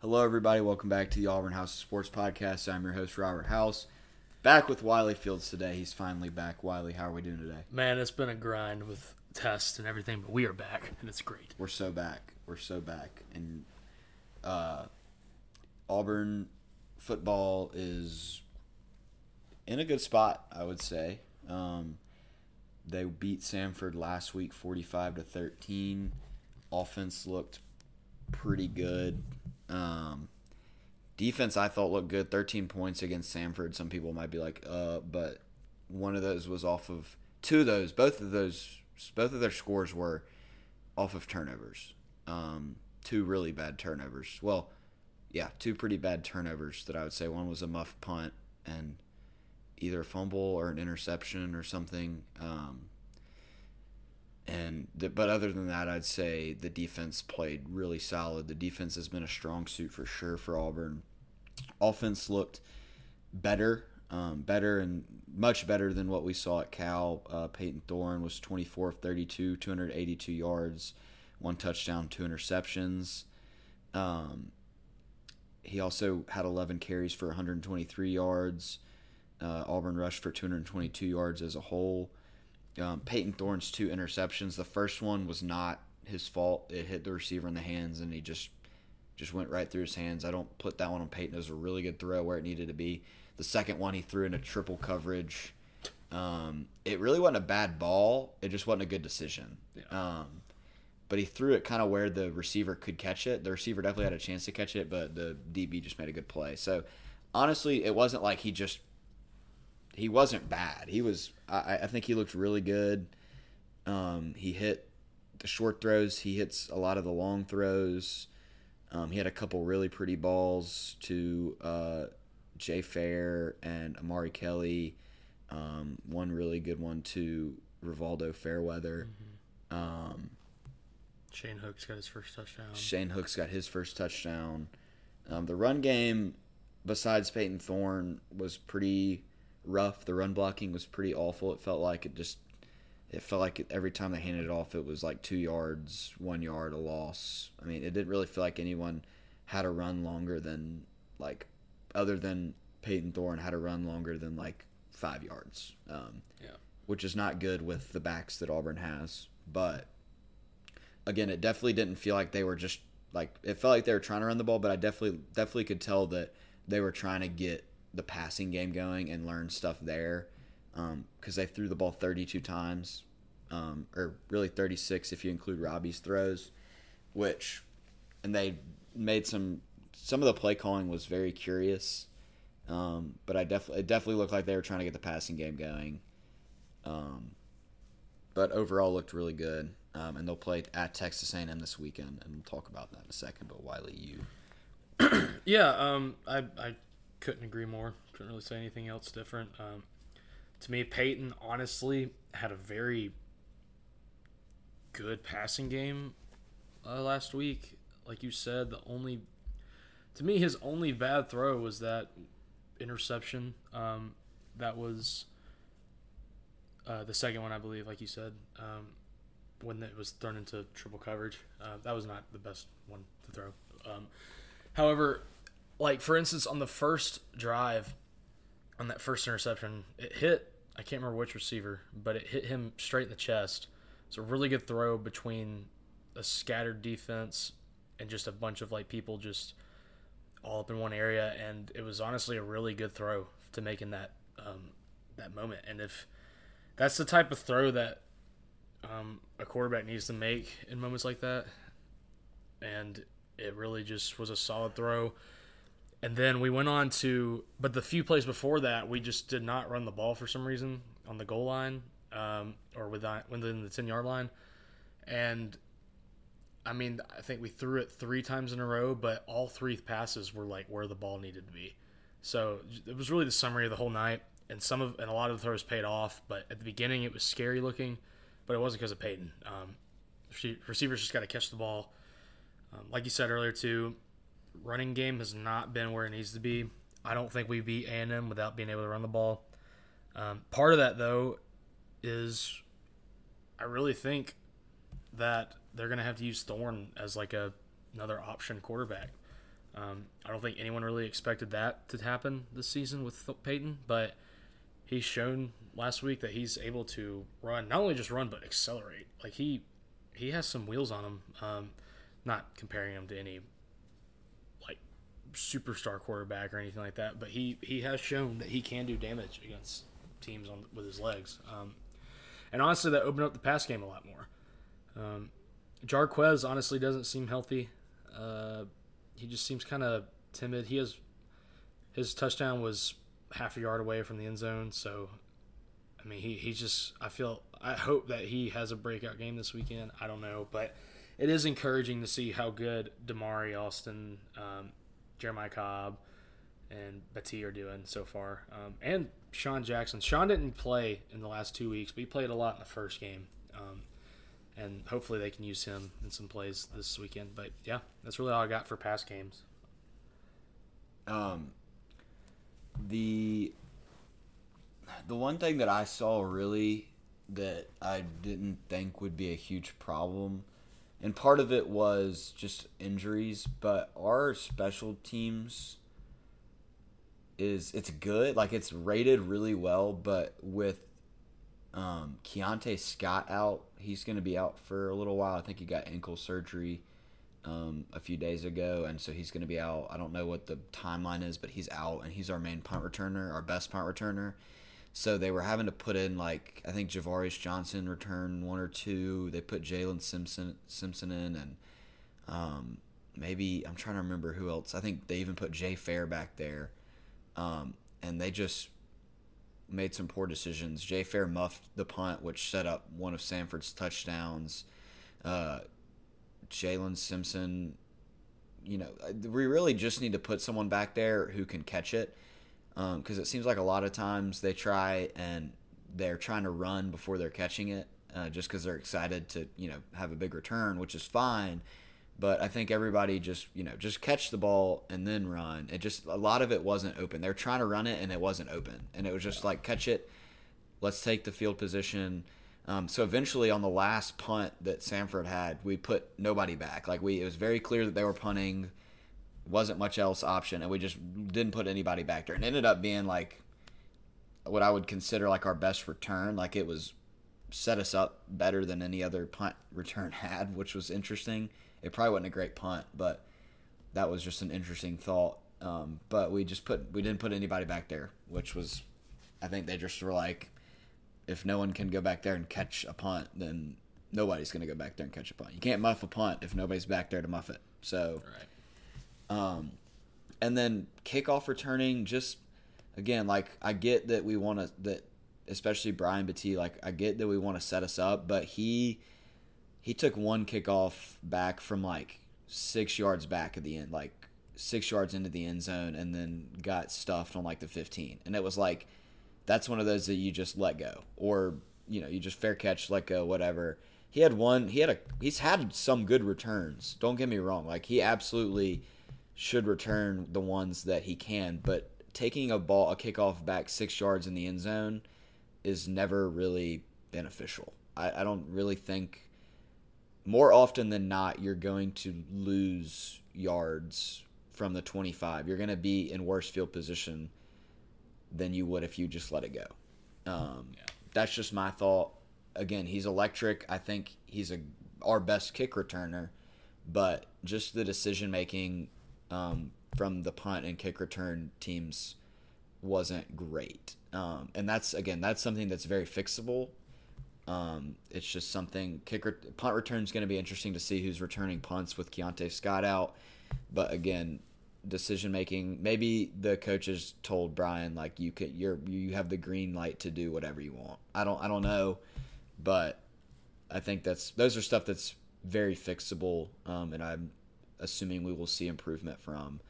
Hello, everybody. Welcome back to the Auburn House of Sports Podcast. I'm your host, Robert House. Back with Wiley Fields today. He's finally back. Wiley, how are we doing today? Man, it's been a grind with tests and everything, but we are back, and it's great. We're so back. We're so back. And uh, Auburn football is in a good spot, I would say. Um, they beat Samford last week, forty-five to thirteen. Offense looked pretty good. Um, defense, I thought looked good. Thirteen points against Samford. Some people might be like, uh, but one of those was off of two of those. Both of those, both of their scores were off of turnovers. Um, two really bad turnovers. Well, yeah, two pretty bad turnovers that I would say. One was a muff punt and either a fumble or an interception or something. Um, and the, but other than that, I'd say the defense played really solid. The defense has been a strong suit for sure for Auburn. Offense looked better, um, better and much better than what we saw at Cal. Uh, Peyton Thorne was 24 of 32, 282 yards, one touchdown, two interceptions. Um, he also had 11 carries for 123 yards. Uh, Auburn rushed for 222 yards as a whole. Um, Peyton Thorne's two interceptions. The first one was not his fault. It hit the receiver in the hands, and he just just went right through his hands. I don't put that one on Peyton. It was a really good throw where it needed to be. The second one he threw in a triple coverage. Um, it really wasn't a bad ball. It just wasn't a good decision. Yeah. Um, but he threw it kind of where the receiver could catch it. The receiver definitely had a chance to catch it, but the DB just made a good play. So honestly, it wasn't like he just he wasn't bad. He was I, I think he looked really good. Um, he hit the short throws. He hits a lot of the long throws. Um, he had a couple really pretty balls to uh, Jay Fair and Amari Kelly. Um, one really good one to Rivaldo Fairweather. Um, Shane Hooks got his first touchdown. Shane Hooks got his first touchdown. Um, the run game, besides Peyton Thorne, was pretty rough. The run blocking was pretty awful. It felt like it just, it felt like every time they handed it off, it was like two yards, one yard, a loss. I mean, it didn't really feel like anyone had a run longer than like, other than Peyton Thorne had a run longer than like five yards. Um, Yeah. which is not good with the backs that Auburn has. But again, it definitely didn't feel like they were just like it felt like they were trying to run the ball, but I definitely definitely could tell that they were trying to get the passing game going and learn stuff there because they threw the ball 32 times, um, or really 36 if you include Robbie's throws, which and they made some some of the play calling was very curious. Um, but I definitely it definitely looked like they were trying to get the passing game going. Um, but overall looked really good. Um, and they'll play at Texas A&M this weekend, and we'll talk about that in a second. But Wiley, you Yeah, um, I, I couldn't agree more. Couldn't really say anything else different. Um, to me, Peyton honestly had a very good passing game uh, last week. Like you said, the only to me his only bad throw was that interception. Um, that was uh, the second one, I believe. Like you said, um, when it was thrown into triple coverage, uh, that was not the best one to throw. Um, however, like for instance, on the first drive, on that first interception, it hit. I can't remember which receiver, but it hit him straight in the chest. It's a really good throw between a scattered defense and just a bunch of like people just all up in one area, and it was honestly a really good throw to make in that um, that moment. And if that's the type of throw that um, a quarterback needs to make in moments like that, and it really just was a solid throw. And then we went on to, but the few plays before that, we just did not run the ball for some reason on the goal line um, or within, within the 10 yard line. And I mean, I think we threw it three times in a row, but all three passes were like where the ball needed to be. So it was really the summary of the whole night. And some of, and a lot of the throws paid off, but at the beginning it was scary looking, but it wasn't because of Peyton. Um, receivers just got to catch the ball. Um, like you said earlier, too, running game has not been where it needs to be. I don't think we beat A&M without being able to run the ball. Um, part of that, though, is I really think that they're going to have to use Thorne as like a another option quarterback. Um, I don't think anyone really expected that to happen this season with Peyton, but he's shown last week that he's able to run, not only just run but accelerate. Like he he has some wheels on him. Um, not comparing him to any superstar quarterback or anything like that, but he he has shown that he can do damage against teams on with his legs. Um, and honestly, that opened up the pass game a lot more. Um, Jarquez honestly doesn't seem healthy. Uh, he just seems kind of timid. He has his touchdown was half a yard away from the end zone, so I mean, he he's just. I feel. I hope that he has a breakout game this weekend. I don't know, but it is encouraging to see how good Damari Alston um, Jeremiah Cobb, and Battie are doing so far, um, and Sean Jackson. Sean didn't play in the last two weeks, but he played a lot in the first game. Um, and hopefully they can use him in some plays this weekend. But yeah, that's really all I got for past games. Um, the the one thing that I saw really that I didn't think would be a huge problem, and part of it was just injuries, but our special teams is it's good, like it's rated really well, but with um, Keionte Scott out, he's going to be out for a little while. I think he got ankle surgery um, a few days ago, and so he's going to be out. I don't know what the timeline is, but he's out, and he's our main punt returner, our best punt returner. So they were having to put in like I think Javarius Johnson returned one or two. They put Jalen Simpson Simpson in, and um, maybe I'm trying to remember who else. I think they even put Jay Fair back there, um, and they just made some poor decisions. Jay Fair muffed the punt, which set up one of Samford's touchdowns. Uh, Jalen Simpson, you know, we really just need to put someone back there who can catch it because um, it seems like a lot of times they try and they're trying to run before they're catching it uh, just because they're excited to you know have a big return which is fine. But i think everybody just you know just catch the ball and then run. It just a lot of it wasn't open. They're trying to run it and it wasn't open. And it was just like catch it. Let's take the field position. Um, so eventually on the last punt that Samford had we put nobody back. Like we it was very clear that they were punting wasn't much else option, and we just didn't put anybody back there. And ended up being like what I would consider like our best return. Like it was set us up better than any other punt return had, which was interesting. It probably wasn't a great punt, but that was just an interesting thought. Um, but we just put we didn't put anybody back there, which was I think they just were like, if no one can go back there and catch a punt, then nobody's going to go back there and catch a punt. You can't muff a punt if nobody's back there to muff it. So. Right um, and then kickoff returning, just again, like I get that we want to that, especially Brian Battie, like I get that we want to set us up, but he he took one kickoff back from like six yards back at the end, like six yards into the end zone, and then got stuffed on like the fifteen, and it was like that's one of those that you just let go, or you know you just fair catch, let go, whatever. He had one. He had a. He's had some good returns. Don't get me wrong. Like he absolutely should return the ones that he can, but taking a ball, a kickoff back six yards in the end zone is never really beneficial. I, I don't really think more often than not you're going to lose yards from the 25. You're going to be in worse field position than you would if you just let it go. Um, yeah. That's just my thought. Again, he's electric. I think he's a our best kick returner, but just the decision making um, from the punt and kick return teams wasn't great. Um, and that's again that's something that's very fixable. Um, it's just something kicker punt return is going to be interesting to see who's returning punts with Keionte Scott out. But again, decision making. Maybe the coaches told Brian like you could you're you have the green light to do whatever you want. I don't I don't know, but I think that's those are stuff that's very fixable. Um, and I'm assuming we will see improvement from.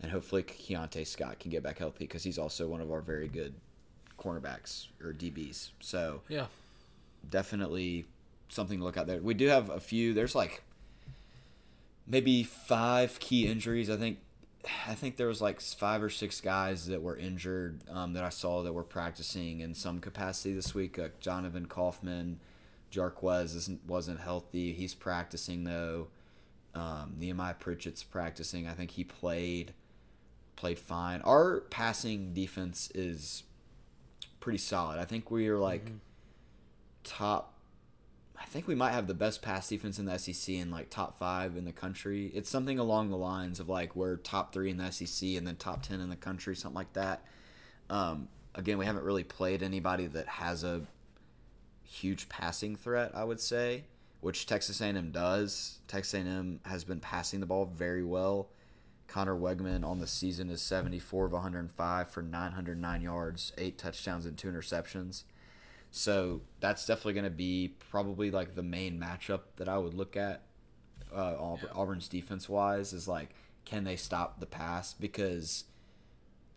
And hopefully Keionte Scott can get back healthy because he's also one of our very good cornerbacks or DBs. So yeah, definitely something to look out there. We do have a few. There's like maybe five key injuries. I think I think there was like five or six guys that were injured um, that I saw that were practicing in some capacity this week. Uh, Jonathan Kaufman, Jarquez isn't, wasn't healthy. He's practicing though. Um, Nehemiah Pritchett's practicing. I think he played played fine. Our passing defense is pretty solid. I think we are like Mm-hmm. top. I think we might have the best pass defense in the SEC and like top five in the country. It's something along the lines of like we're top three in the SEC and then top ten in the country, something like that. Um, again, we haven't really played anybody that has a huge passing threat. I would say, which Texas A&M does. Texas A&M has been passing the ball very well. Conner Weigman on the season is 74 of 105 for 909 yards, eight touchdowns, and two interceptions. So that's definitely going to be probably like the main matchup that I would look at. Uh. Auburn's defense wise is like, can they stop the pass? Because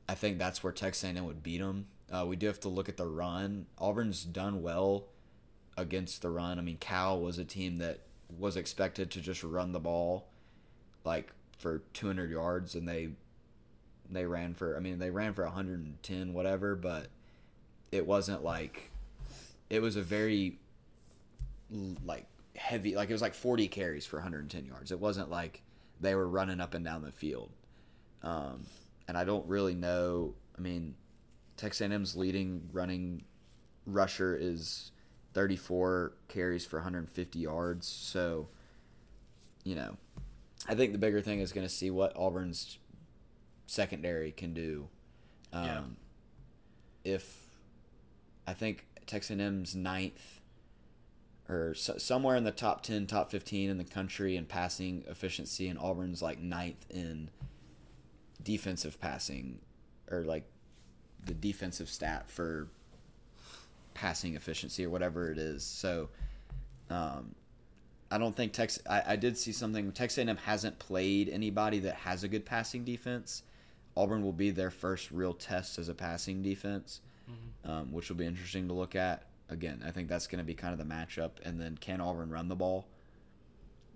I think that's where Texas A&M would beat them. Uh, we do have to look at the run. Auburn's done well against the run. I mean, Cal was a team that was expected to just run the ball like for 200 yards, and they they ran for. I mean, they ran for 110, whatever, but it wasn't like it was a very like heavy. Like it was like 40 carries for 110 yards. It wasn't like they were running up and down the field. Um, and I don't really know. I mean, Texas A&M's leading running rusher is 34 carries for 150 yards. So, you know, I think the bigger thing is going to see what Auburn's secondary can do. Um, Yeah. If I think Texas A&M's ninth or so, somewhere in the top 10, top 15 in the country in passing efficiency, and Auburn's like ninth in defensive passing or like the defensive stat for passing efficiency or whatever it is. So, um, I don't think Texas. I, I did see something. Texas A&M hasn't played anybody that has a good passing defense. Auburn will be their first real test as a passing defense, um, which will be interesting to look at. Again, I think that's going to be kind of the matchup. And then, can Auburn run the ball?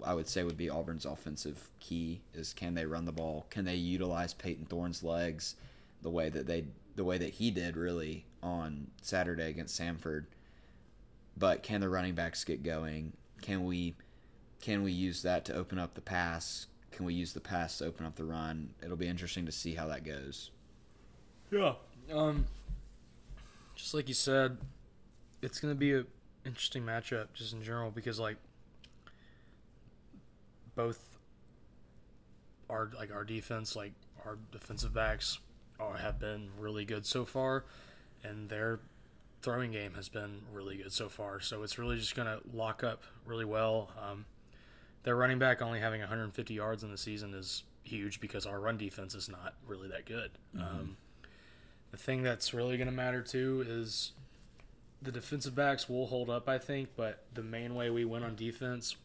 I would say would be Auburn's offensive key is can they run the ball? Can they utilize Peyton Thorne's legs the way that they the way that he did really on Saturday against Samford? But can the running backs get going? Can we can we use that to open up the pass? Can we use the pass to open up the run? It'll be interesting to see how that goes. Yeah. Um, just like you said, it's going to be a interesting matchup just in general because like both our like our defense, like our defensive backs, are have been really good so far, and their throwing game has been really good so far. So it's really just going to lock up really well. Um, their running back only having 150 yards in the season is huge because our run defense is not really that good. Um, the thing that's really going to matter too is the defensive backs will hold up, I think, but the main way we win on defense,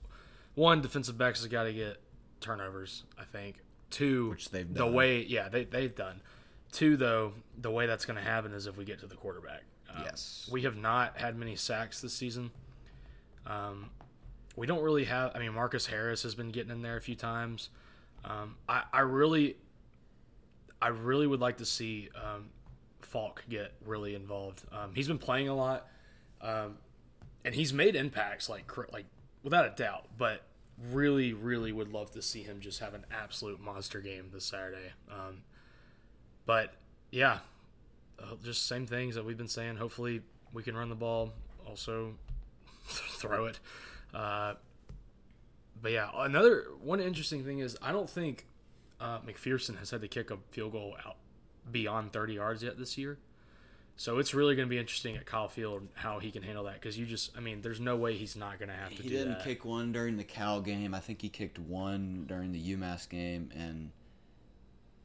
one, defensive backs has got to get turnovers, I think. Two, Which they've the way, yeah, they, they've done. Two, though, the way that's going to happen is if we get to the quarterback. Um, Yes. We have not had many sacks this season. Um, we don't really have. I mean, Marcus Harris has been getting in there a few times. Um, I, I really, I really would like to see um, Falk get really involved. Um, he's been playing a lot, um, and he's made impacts like like without a doubt. But really, really would love to see him just have an absolute monster game this Saturday. Um, but yeah, uh, just same things that we've been saying. Hopefully, we can run the ball. Also, throw it. Uh, but yeah, another one interesting thing is I don't think uh, McPherson has had to kick a field goal out beyond 30 yards yet this year. So it's really going to be interesting at Kyle Field how he can handle that because you just, I mean, there's no way he's not going to have to do that. He didn't that. kick one during the Cal game. I think he kicked one during the UMass game. And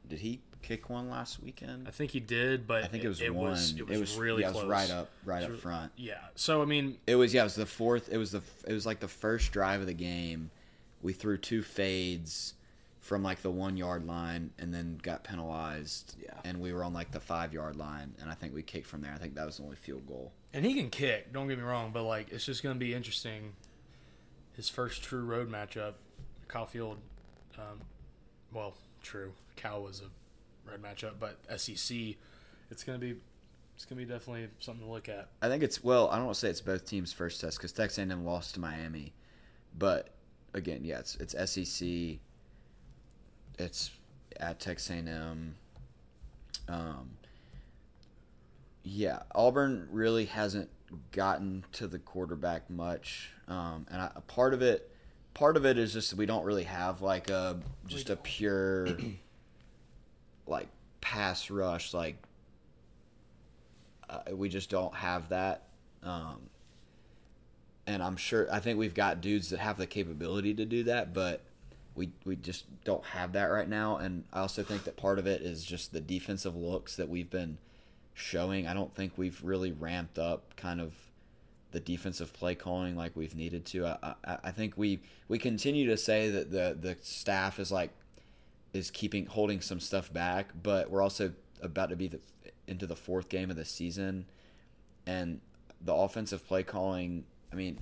did he kick one last weekend? I think he did, but I think it was it one. Was, it was really yeah, close. It was right up, right It up front. Yeah. So I mean, It was yeah. It was the fourth. It was the. It was like the first drive of the game. We threw two fades from like the one yard line, and then got penalized. Yeah. And we were on like the five yard line, and I think we kicked from there. I think that was the only field goal. and he can kick. Don't get me wrong, but like it's just going to be interesting. His first true road matchup, Kyle Field. Um, well, true. Cal was a road matchup, but SEC, it's going to be, it's going to be definitely something to look at. I think it's well. I don't want to say it's both teams' first test because Texas A&M lost to Miami, but again, yeah, it's it's SEC. It's at Texas A&M. Um, yeah, Auburn really hasn't gotten to the quarterback much, um, and I, part of it, part of it is just we don't really have like a just a pure like pass rush like uh, we just don't have that. Um, and I'm sure I think we've got dudes that have the capability to do that, but we we just don't have that right now. And I also think that part of it is just the defensive looks that we've been showing. I don't think we've really ramped up kind of the defensive play calling like we've needed to. I, I, I think we we continue to say that the the staff is like is keeping holding some stuff back, but we're also about to be the, into the fourth game of the season, and the offensive play calling. I mean,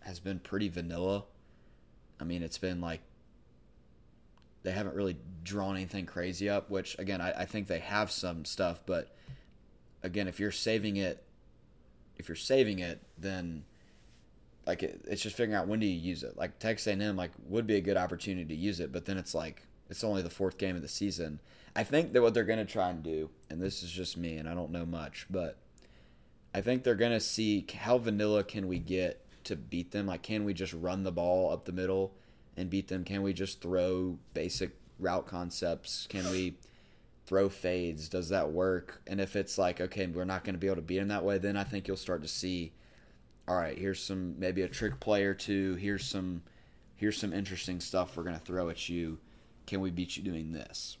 has been pretty vanilla. I mean, it's been like they haven't really drawn anything crazy up. Which again, I, I think they have some stuff, but again, if you're saving it, if you're saving it, then like it, it's just figuring out when do you use it. Like Texas A&M, like would be a good opportunity to use it, but then it's like it's only the fourth game of the season. I think that what they're going to try and do, and this is just me, and I don't know much, but I think they're going to see how vanilla can we get to beat them. Like, can we just run the ball up the middle and beat them? Can we just throw basic route concepts? Can we throw fades? Does that work? And if it's like, okay, we're not going to be able to beat them that way, then I think you'll start to see, all right, here's some maybe a trick play or two. Here's some here's some interesting stuff we're going to throw at you. Can we beat you doing this?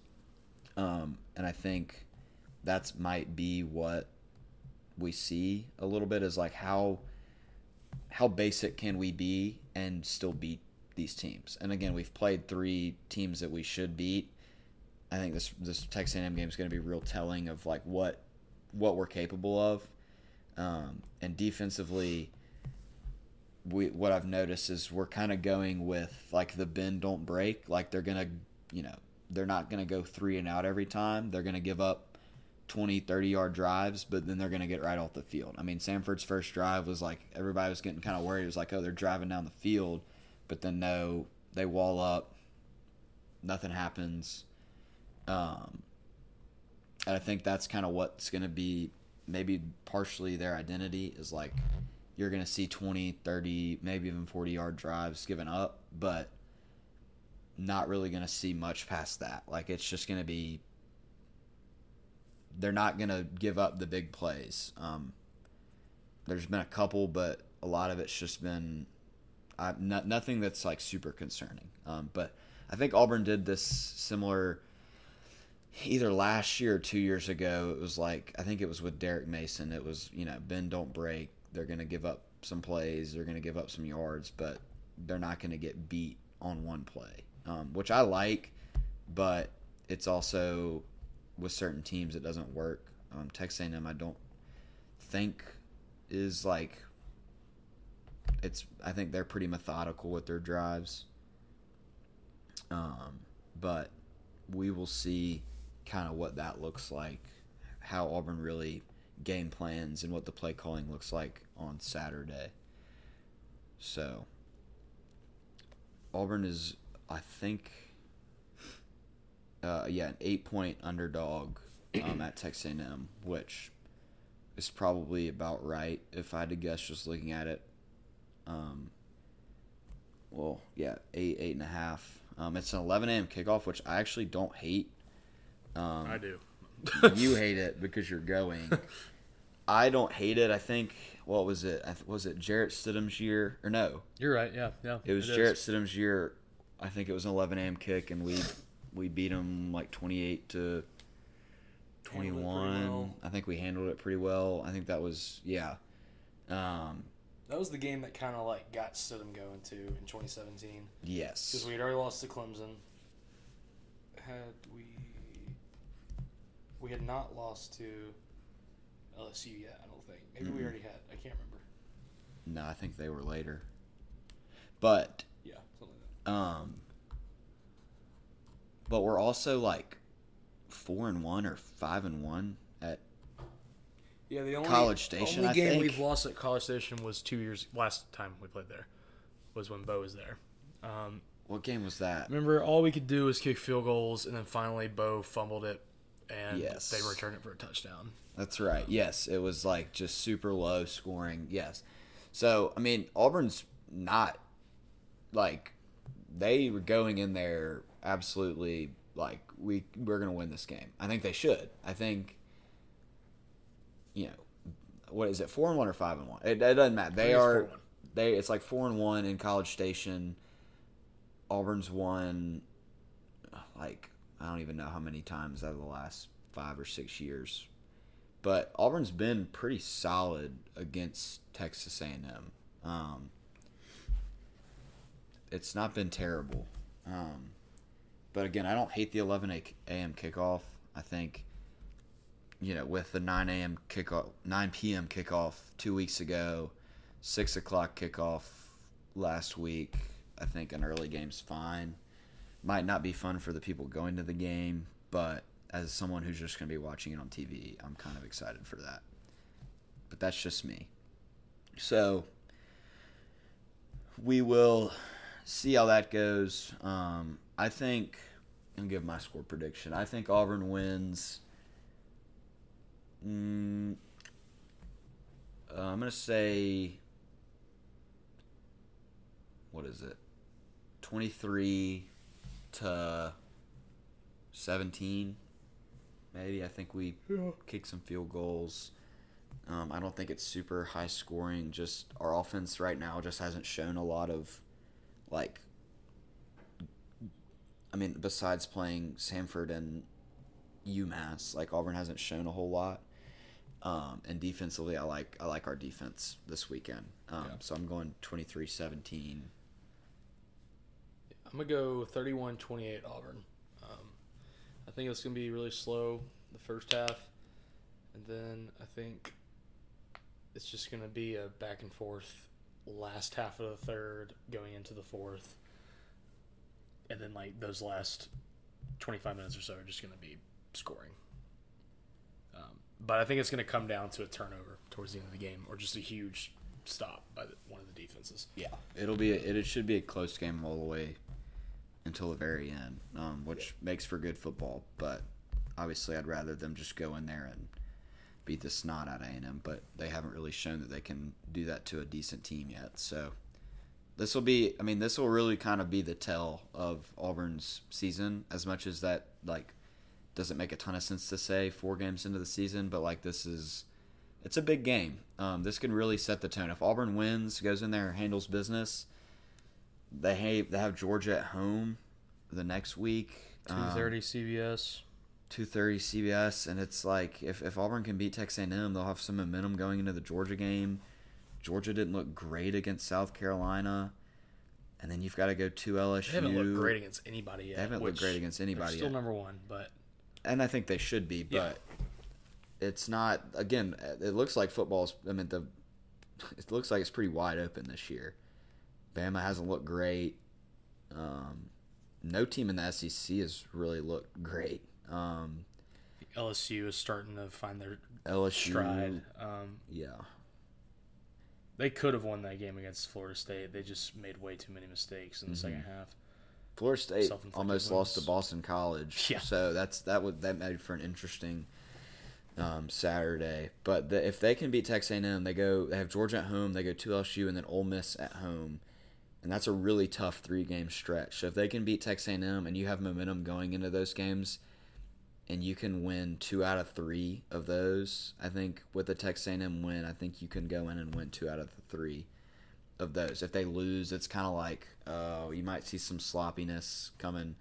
Um, and I think that's might be what we see a little bit is like how how basic can we be and still beat these teams. And again, we've played three teams that we should beat. I think this this Texas A&M game is going to be real telling of like what what we're capable of. Um, and defensively, we what I've noticed is we're kind of going with like the bend don't break. Like they're gonna, you know, they're not gonna go three and out every time. They're gonna give up 20, 30 yard drives, but then they're going to get right off the field. I mean, Samford's first drive was like everybody was getting kind of worried. It was like, oh, they're driving down the field, but then no, they wall up, nothing happens. Um, and I think that's kind of what's going to be maybe partially their identity is like you're going to see 20, 30, maybe even 40 yard drives given up, but not really going to see much past that. Like it's just going to be they're not going to give up the big plays. Um, there's been a couple, but a lot of it's just been not, nothing that's like super concerning. Um, but I think Auburn did this similar either last year or two years ago. It was like I think it was with Derek Mason. It was you know bend don't break. They're going to give up some plays. They're going to give up some yards, but they're not going to get beat on one play, um, which I like. But it's also with certain teams it doesn't work. Um, Texas A&M I don't think is like it's I think they're pretty methodical with their drives. Um, but we will see kind of what that looks like, how Auburn really game plans and what the play calling looks like on Saturday. So Auburn is I think uh, yeah, an eight point underdog um, at Texas A&M, which is probably about right if I had to guess just looking at it. Um, well, yeah, eight, eight and a half. Um, it's an 11 a.m. kickoff, which I actually don't hate. Um, I do. you hate it because you're going. I don't hate it. I think what was it? Was it Jarrett Stidham's year or no? You're right. Yeah, yeah. It was it Jarrett Stidham's year. I think it was an 11 a.m. kick, and we we beat them like 28 to 21. well. I think we handled it pretty well. I think that was yeah. Um, That was the game that kind of like got Stidham going too in 2017 yes. because we had already lost to Clemson. Had we we had not lost to LSU yet? I don't think. Maybe we Mm-mm. already had. I can't remember. No, I think they were later. But Yeah, something like um but we're also like 4 and 1 or 5 and 1 at. Yeah, the only College Station, Only I game think. we've lost at College Station was two years. Last time we played there was when Bo was there. Um, What game was that? remember, all we could do was kick field goals, and then finally Bo fumbled it, and Yes. they returned it for a touchdown. That's right. Yes, it was like just super low scoring. Yes. So, I mean, Auburn's not like they were going in there absolutely like we we're going to win this game. I think they should. I think you know, what is it? 4 and 1 or 5 and 1? It, it doesn't matter. They are they it's like 4 and 1 in College Station. Auburn's won like I don't even know how many times out of the last 5 or 6 years but Auburn's been pretty solid against Texas A&M. Um, it's not been terrible. Um, but again, I don't hate the 11 a.m. kickoff. I think, you know, with the 9 a.m. kickoff, 9 p.m. kickoff two weeks ago, 6 o'clock kickoff last week, I think an early game's fine. Might not be fun for the people going to the game, but as someone who's just going to be watching it on TV, I'm kind of excited for that. But that's just me. So we will see how that goes. Um, I think and give my score prediction. I think Auburn wins. Mm, uh, I'm gonna say. What is it? Twenty-three to seventeen. Maybe I think we kick some field goals. Um, I don't think it's super high scoring. Just our offense right now just hasn't shown a lot of, like. I mean, besides playing Samford and UMass, like Auburn hasn't shown a whole lot. Um, and defensively, I like I like our defense this weekend. Um, Yeah. So I'm going 23-17. I'm going to go 31 28 Auburn. Um, I think it's going to be really slow the first half. And then I think it's just going to be a back and forth last half of the third going into the fourth. And then, like, those last 25 minutes or so are just going to be scoring. Um, but I think it's going to come down to a turnover towards the end of the game or just a huge stop by the, one of the defenses. Yeah, it'll be a, it, it should be a close game all the way until the very end, um, which makes for good football. But obviously, I'd rather them just go in there and beat the snot out of A&M. But they haven't really shown that they can do that to a decent team yet. So this will be, I mean, this will really kind of be the tell of Auburn's season. As much as that like doesn't make a ton of sense to say four games into the season, but like this is it's a big game. Um, this can really set the tone. If Auburn wins, goes in there, handles business, they have, they have Georgia at home the next week. Um, 230 CBS. Two thirty CBS, and it's like if, if Auburn can beat Texas A&M, they'll have some momentum going into the Georgia game. Georgia didn't look great against South Carolina, and then you've got to go to LSU. They haven't looked great against anybody yet. They haven't looked great against anybody Still yet. number one, but and I think they should be, Yeah. but it's not. Again, it looks like football's. I mean, the it looks like it's pretty wide open this year. Bama hasn't looked great. Um, no team in the SEC has really looked great. Um, LSU is starting to find their LSU, stride. Um, yeah, they could have won that game against Florida State. They just made way too many mistakes in the second Mm-hmm. half. Florida State almost lost to. Boston College. Yeah. So that's that would that made for an interesting um, Saturday. But the, if they can beat Texas A&M, they go they have Georgia at home, they go to LSU, and then Ole Miss at home, and that's a really tough three game stretch. So if they can beat Texas A&M and you have momentum going into those games, and you can win two out of three of those, I think with the Texas A&M win, I think you can go in and win two out of the three of those. If they lose, it's kind of like oh, you might see some sloppiness coming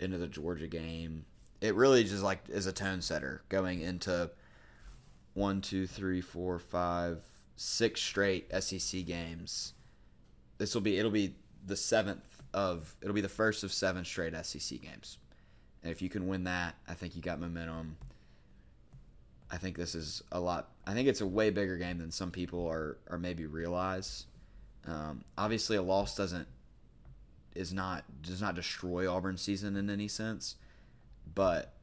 into the Georgia game. It really just like is a tone setter going into one, two, three, four, five, six straight SEC games. This will be it'll be the seventh of it'll be the first of seven straight SEC games. And if you can win that, I think you got momentum. I think this is a lot. I think it's a way bigger game than some people are are maybe realize. Um, obviously, a loss doesn't is not does not destroy Auburn's season in any sense, but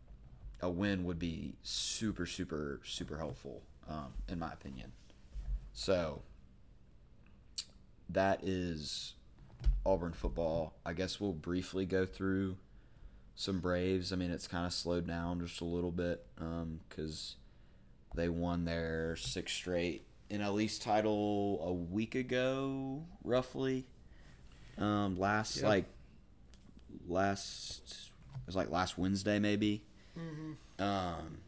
a win would be super super super helpful um, in my opinion. So that is Auburn football. I guess we'll briefly go through some Braves. I mean, it's kind of slowed down just a little bit because they won their sixth straight NL East title a week ago, roughly. Um, last Yep. like last it was like last Wednesday maybe. Um,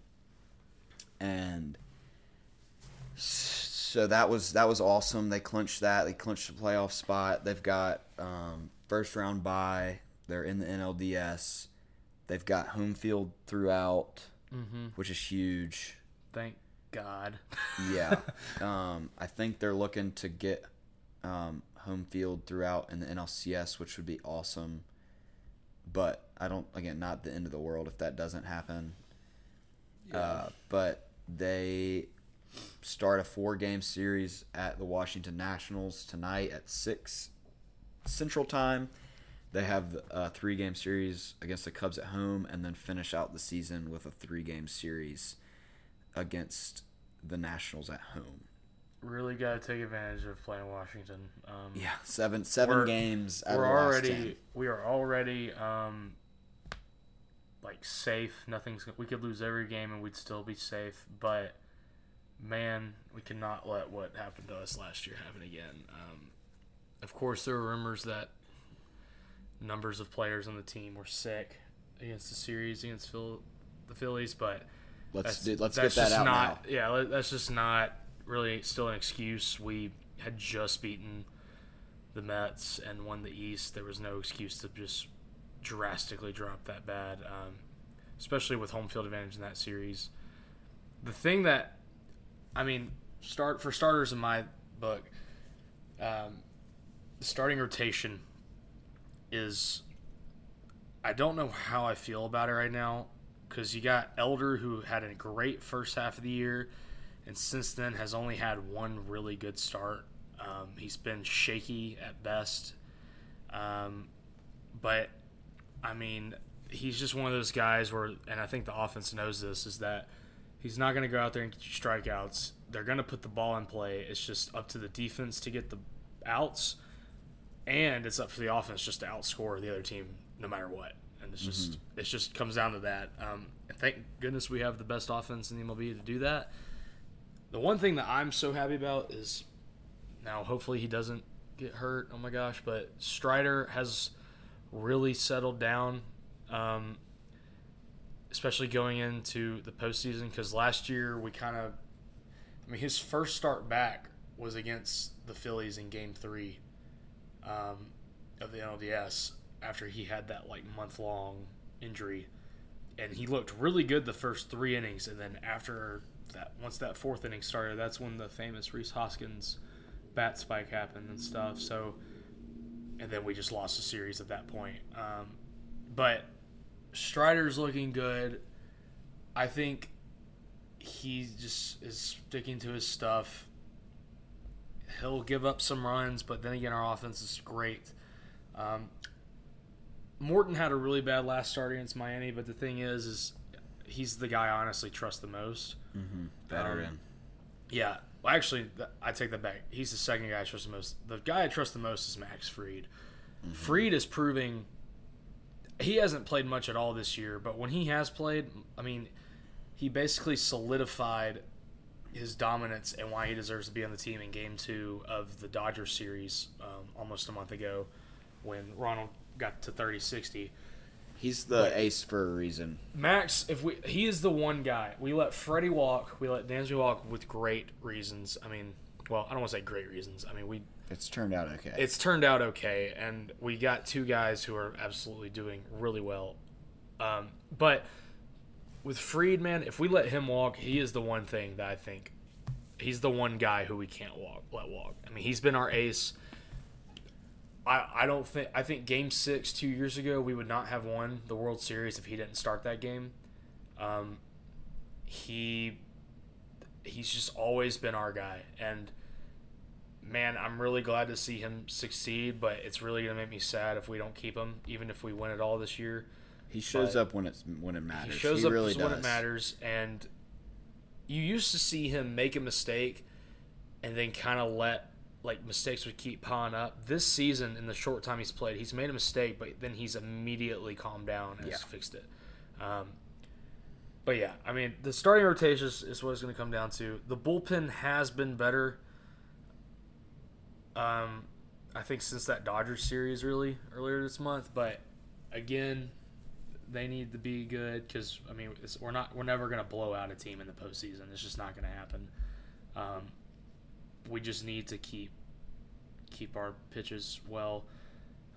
and so that was that was awesome. They clinched that. They clinched the playoff spot. They've got um, first round bye. They're in the NLDS. They've got home field throughout, Mm-hmm. which is huge. Thank God. Yeah. um, I think they're looking to get um, home field throughout in the NLCS, which would be awesome. But I don't, again, not the end of the world if that doesn't happen. Uh, but they start a four game series at the Washington Nationals tonight at 6 Central Time. They have a three game series against the Cubs at home and then finish out the season with a three game series against the Nationals at home. really got to take advantage of playing Washington. Um, Yeah, seven seven We're- games. Out we're of the last already 10. we are already um like safe. Nothing's we could lose every game and we'd still be safe. But man, we cannot let what happened to us last year happen again. Um, of course, there were rumors that numbers of players on the team were sick against the series against Phil, the Phillies, but Let's that's, let's get that out not, now. Yeah, that's just not really still an excuse. We had just beaten the Mets and won the East. There was no excuse to just drastically drop that bad, um, especially with home field advantage in that series. The thing that, I mean, start for starters in my book, um, starting rotation is. I don't know how I feel about it right now because you got Elder who had a great first half of the year, and since then has only had one really good start. Um, he's been shaky at best, um, but I mean, he's just one of those guys where, and I think the offense knows this, is that he's not going to go out there and get you strikeouts. They're going to put the ball in play. It's just up to the defense to get the outs, and it's up for the offense just to outscore the other team no matter what. And it's just it just comes down to that. Um, and thank goodness we have the best offense in the MLB to do that. The one thing that I'm so happy about is now hopefully he doesn't get hurt. Oh my gosh, but Strider has really settled down, um, especially going into the postseason. Because last year we kind of, I mean, his first start back was against the Phillies in Game Three um, of the NLDS after he had that like month long injury, and he looked really good the first three innings, and then after that, once that fourth inning started, that's when the famous Rhys Hoskins bat spike happened and stuff. So, and then we just lost the series at that point. Um, but Strider's looking good. I think he just is sticking to his stuff. He'll give up some runs, but then again, our offense is great. Um, Morton had a really bad last start against Miami, but the thing is, is he's the guy I honestly trust the most. Mm-hmm. Veteran. Um, Yeah, well, actually, I take that back. He's the second guy I trust the most. The guy I trust the most is Max Fried. Fried is proving he hasn't played much at all this year, but when he has played, I mean, he basically solidified his dominance and why he deserves to be on the team in Game Two of the Dodgers series um, almost a month ago, when Ronald got to 30-60. He's the But- ace for a reason. Max, if we he is the one guy. We let Freddie walk. We let Dansby walk with great reasons. I mean, well, I don't want to say great reasons. I mean, we It's turned out okay. it's turned out okay, and we got two guys who are absolutely doing really well. Um, but with Friedman, if we let him walk, he is the one thing that I think he's the one guy who we can't walk let walk. I mean, he's been our ace. I, I don't think I think Game Six two years ago we would not have won the World Series if he didn't start that game. Um, he he's just always been our guy, and man, I'm really glad to see him succeed. But it's really gonna make me sad if we don't keep him, even if we win it all this year. He shows but- up when it's when it matters. He shows he up really when it matters, and you used to see him make a mistake and then kind of let like mistakes would keep piling up. This season, in the short time he's played, he's made a mistake, but then he's immediately calmed down and Yeah. has fixed it. Um, but yeah, I mean, the starting rotation is, is what it's going to come down to. The bullpen has been better. Um, I think since that Dodgers series really earlier this month, but again, they need to be good because I mean it's, we're not we're never going to blow out a team in the postseason. It's just not going to happen. Um, we just need to keep keep our pitches well.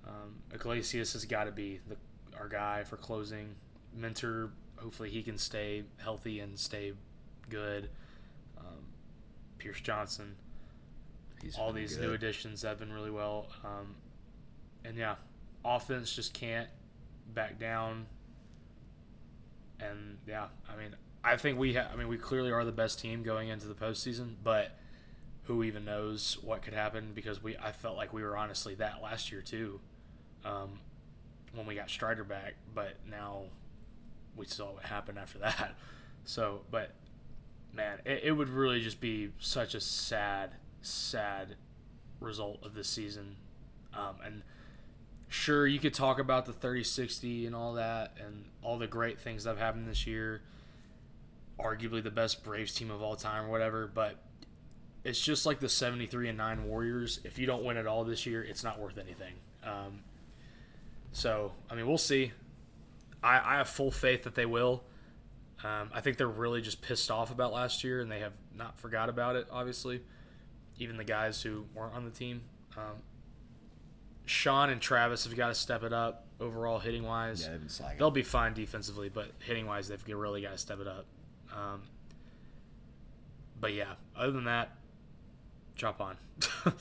Um, Iglesias has got to be the our guy for closing. Minter, hopefully he can stay healthy and stay good. Um, Pierce Johnson, He's all these good. new additions have been really well. Um, and yeah, offense just can't back down. And yeah, I mean, I think we ha- I mean, we clearly are the best team going into the postseason, but who even knows what could happen? Because we, I felt like we were honestly that last year too, um, when we got Strider back. But now we saw what happened after that. So, but man, it, it would really just be such a sad, sad result of this season. Um, and sure, you could talk about the 3060 and all that and all the great things that have happened this year. Arguably the best Braves team of all time or whatever, but it's just like the 73 and 9 Warriors. If you don't win at all this year, it's not worth anything. Um, so, I mean, we'll see. I, I have full faith that they will. Um, I think they're really just pissed off about last year, and they have not forgot about it. Obviously, even the guys who weren't on the team. Um, Sean and Travis have got to step it up overall hitting wise. Yeah, they've been slacking. They'll be fine defensively, but hitting wise, they've really got to step it up. Um, but yeah, other than that, chop on.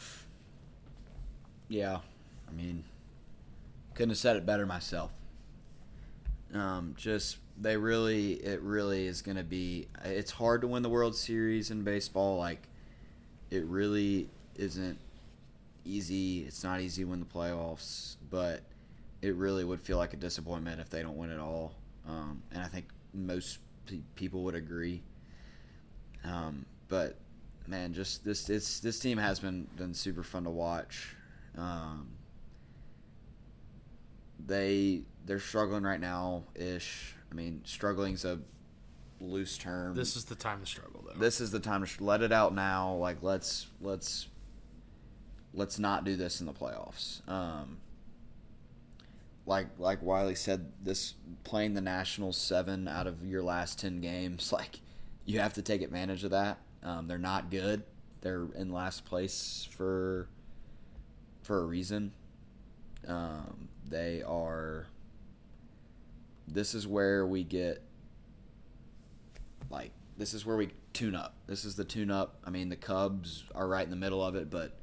Yeah, I mean, couldn't have said it better myself. Um, just they really, it really is going to be. It's hard to win the World Series in baseball. Like, it really isn't easy. It's not easy to win the playoffs, but it really would feel like a disappointment if they don't win it all. Um, and I think most pe- people would agree. Um, but man, just this it's this team has been been super fun to watch. Um, they they're struggling right now ish. I mean, struggling's a loose term. this is the time to struggle, though. this is the time to sh- let it out now. Like let's let's let's not do this in the playoffs. Um, like like Wiley said, this playing the Nationals seven out of your last ten games, like you have to take advantage of that. Um, they're not good. They're in last place for for a reason. Um, they are. This is where we get like this is where we tune up. This is the tune up. I mean, the Cubs are right in the middle of it, but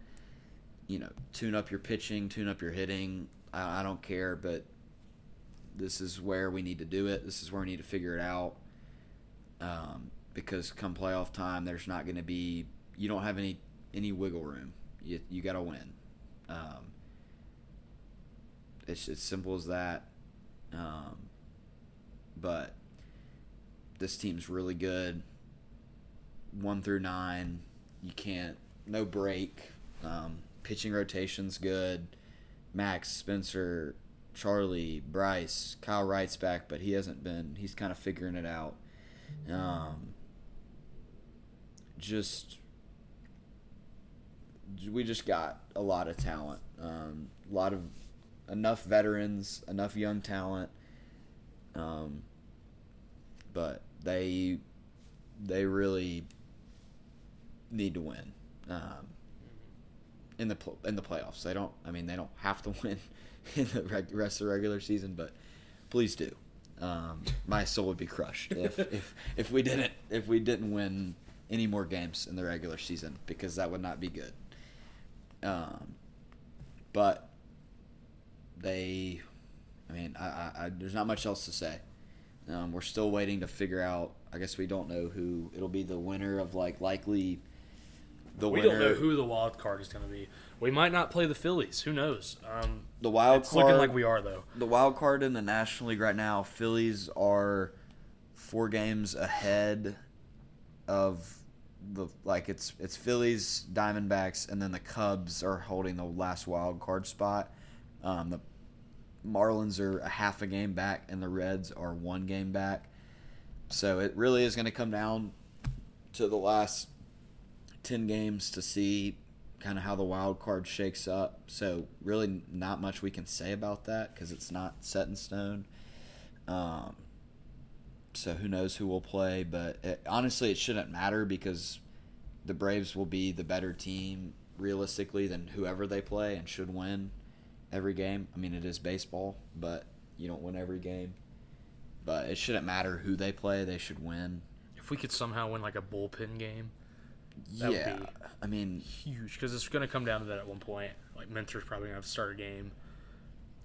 you know, tune up your pitching, tune up your hitting. I, I don't care, but this is where we need to do it. This is where we need to figure it out. Um, because come playoff time, there's not going to be you don't have any any wiggle room. You you got to win. Um, it's as simple as that. Um, but this team's really good. One through nine, you can't no break. Um, pitching rotation's good. Max, Spencer, Charlie, Bryce, Kyle Wright's back, but he hasn't been. He's kind of figuring it out. Um, just we just got a lot of talent. Um, a lot of enough veterans, enough young talent. Um, but they they really need to win um, in the in the playoffs. They don't. I mean, they don't have to win in the rest of the regular season, but please do. Um, my soul would be crushed if, if if we didn't if we didn't win any more games in the regular season because that would not be good. Um, but they, I mean, I, I, I there's not much else to say. Um, we're still waiting to figure out. I guess we don't know who it'll be. The winner of like likely. The we winner, don't know who the wild card is going to be. We might not play the Phillies. Who knows? Um, the wild it's card. looking like we are though. the wild card in the National League right now. Phillies are four games ahead of the like it's it's Phillies, Diamondbacks, and then the Cubs are holding the last wild card spot. Um, the Marlins are a half a game back, and the Reds are one game back. So it really is going to come down to the last ten games to see kind of how the wild card shakes up. So really, not much we can say about that because it's not set in stone. Um, so who knows who will play? But it, honestly, it shouldn't matter because the Braves will be the better team realistically than whoever they play and should win every game. I mean, it is baseball, but you don't win every game. But it shouldn't matter who they play; they should win. If we could somehow win like a bullpen game, That would yeah, be- I mean, huge because it's going to come down to that at one point. Like Minter's probably going to have to start a game.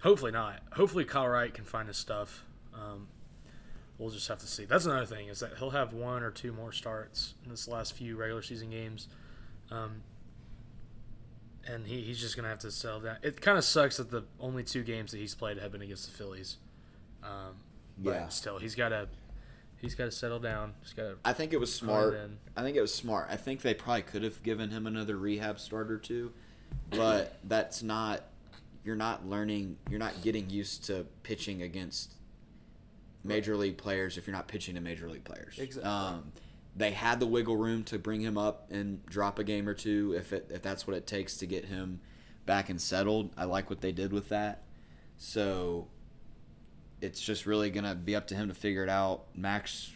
Hopefully not. Hopefully Kyle Wright can find his stuff. Um, we'll just have to see. That's another thing is that he'll have one or two more starts in this last few regular season games, um, and he, he's just going to have to settle down. It kind of sucks that the only two games that he's played have been against the Phillies. Um, but Yeah. still, he's got to he's got to settle down. He's got to I think it was smart. I think it was smart. I think they probably could have given him another rehab start or two, but that's not. You're not learning. You're not getting used to pitching against major league players if you're not pitching to major league players. Exactly. Um, they had the wiggle room to bring him up and drop a game or two if it if that's what it takes to get him back and settled. I like what they did with that. So it's just really gonna be up to him to figure it out. Max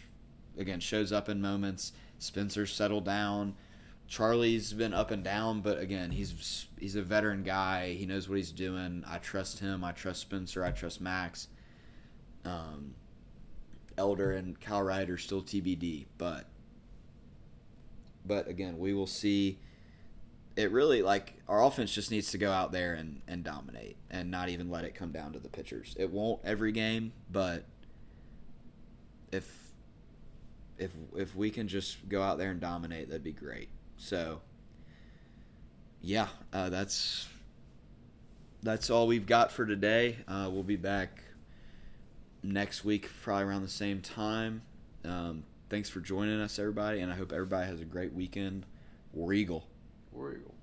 again shows up in moments. Spencer's settled down. Charlie's been up and down, but again, he's he's a veteran guy. He knows what he's doing. I trust him. I trust Spencer. I trust Max. Um, Elder and Kyle are still TBD, but but again, we will see. It really like our offense just needs to go out there and, and dominate and not even let it come down to the pitchers. It won't every game, but if if if we can just go out there and dominate, that'd be great. So yeah, uh, that's that's all we've got for today. Uh, we'll be back next week, probably around the same time. Um, thanks for joining us, everybody, and I hope everybody has a great weekend. War Eagle. War Eagle.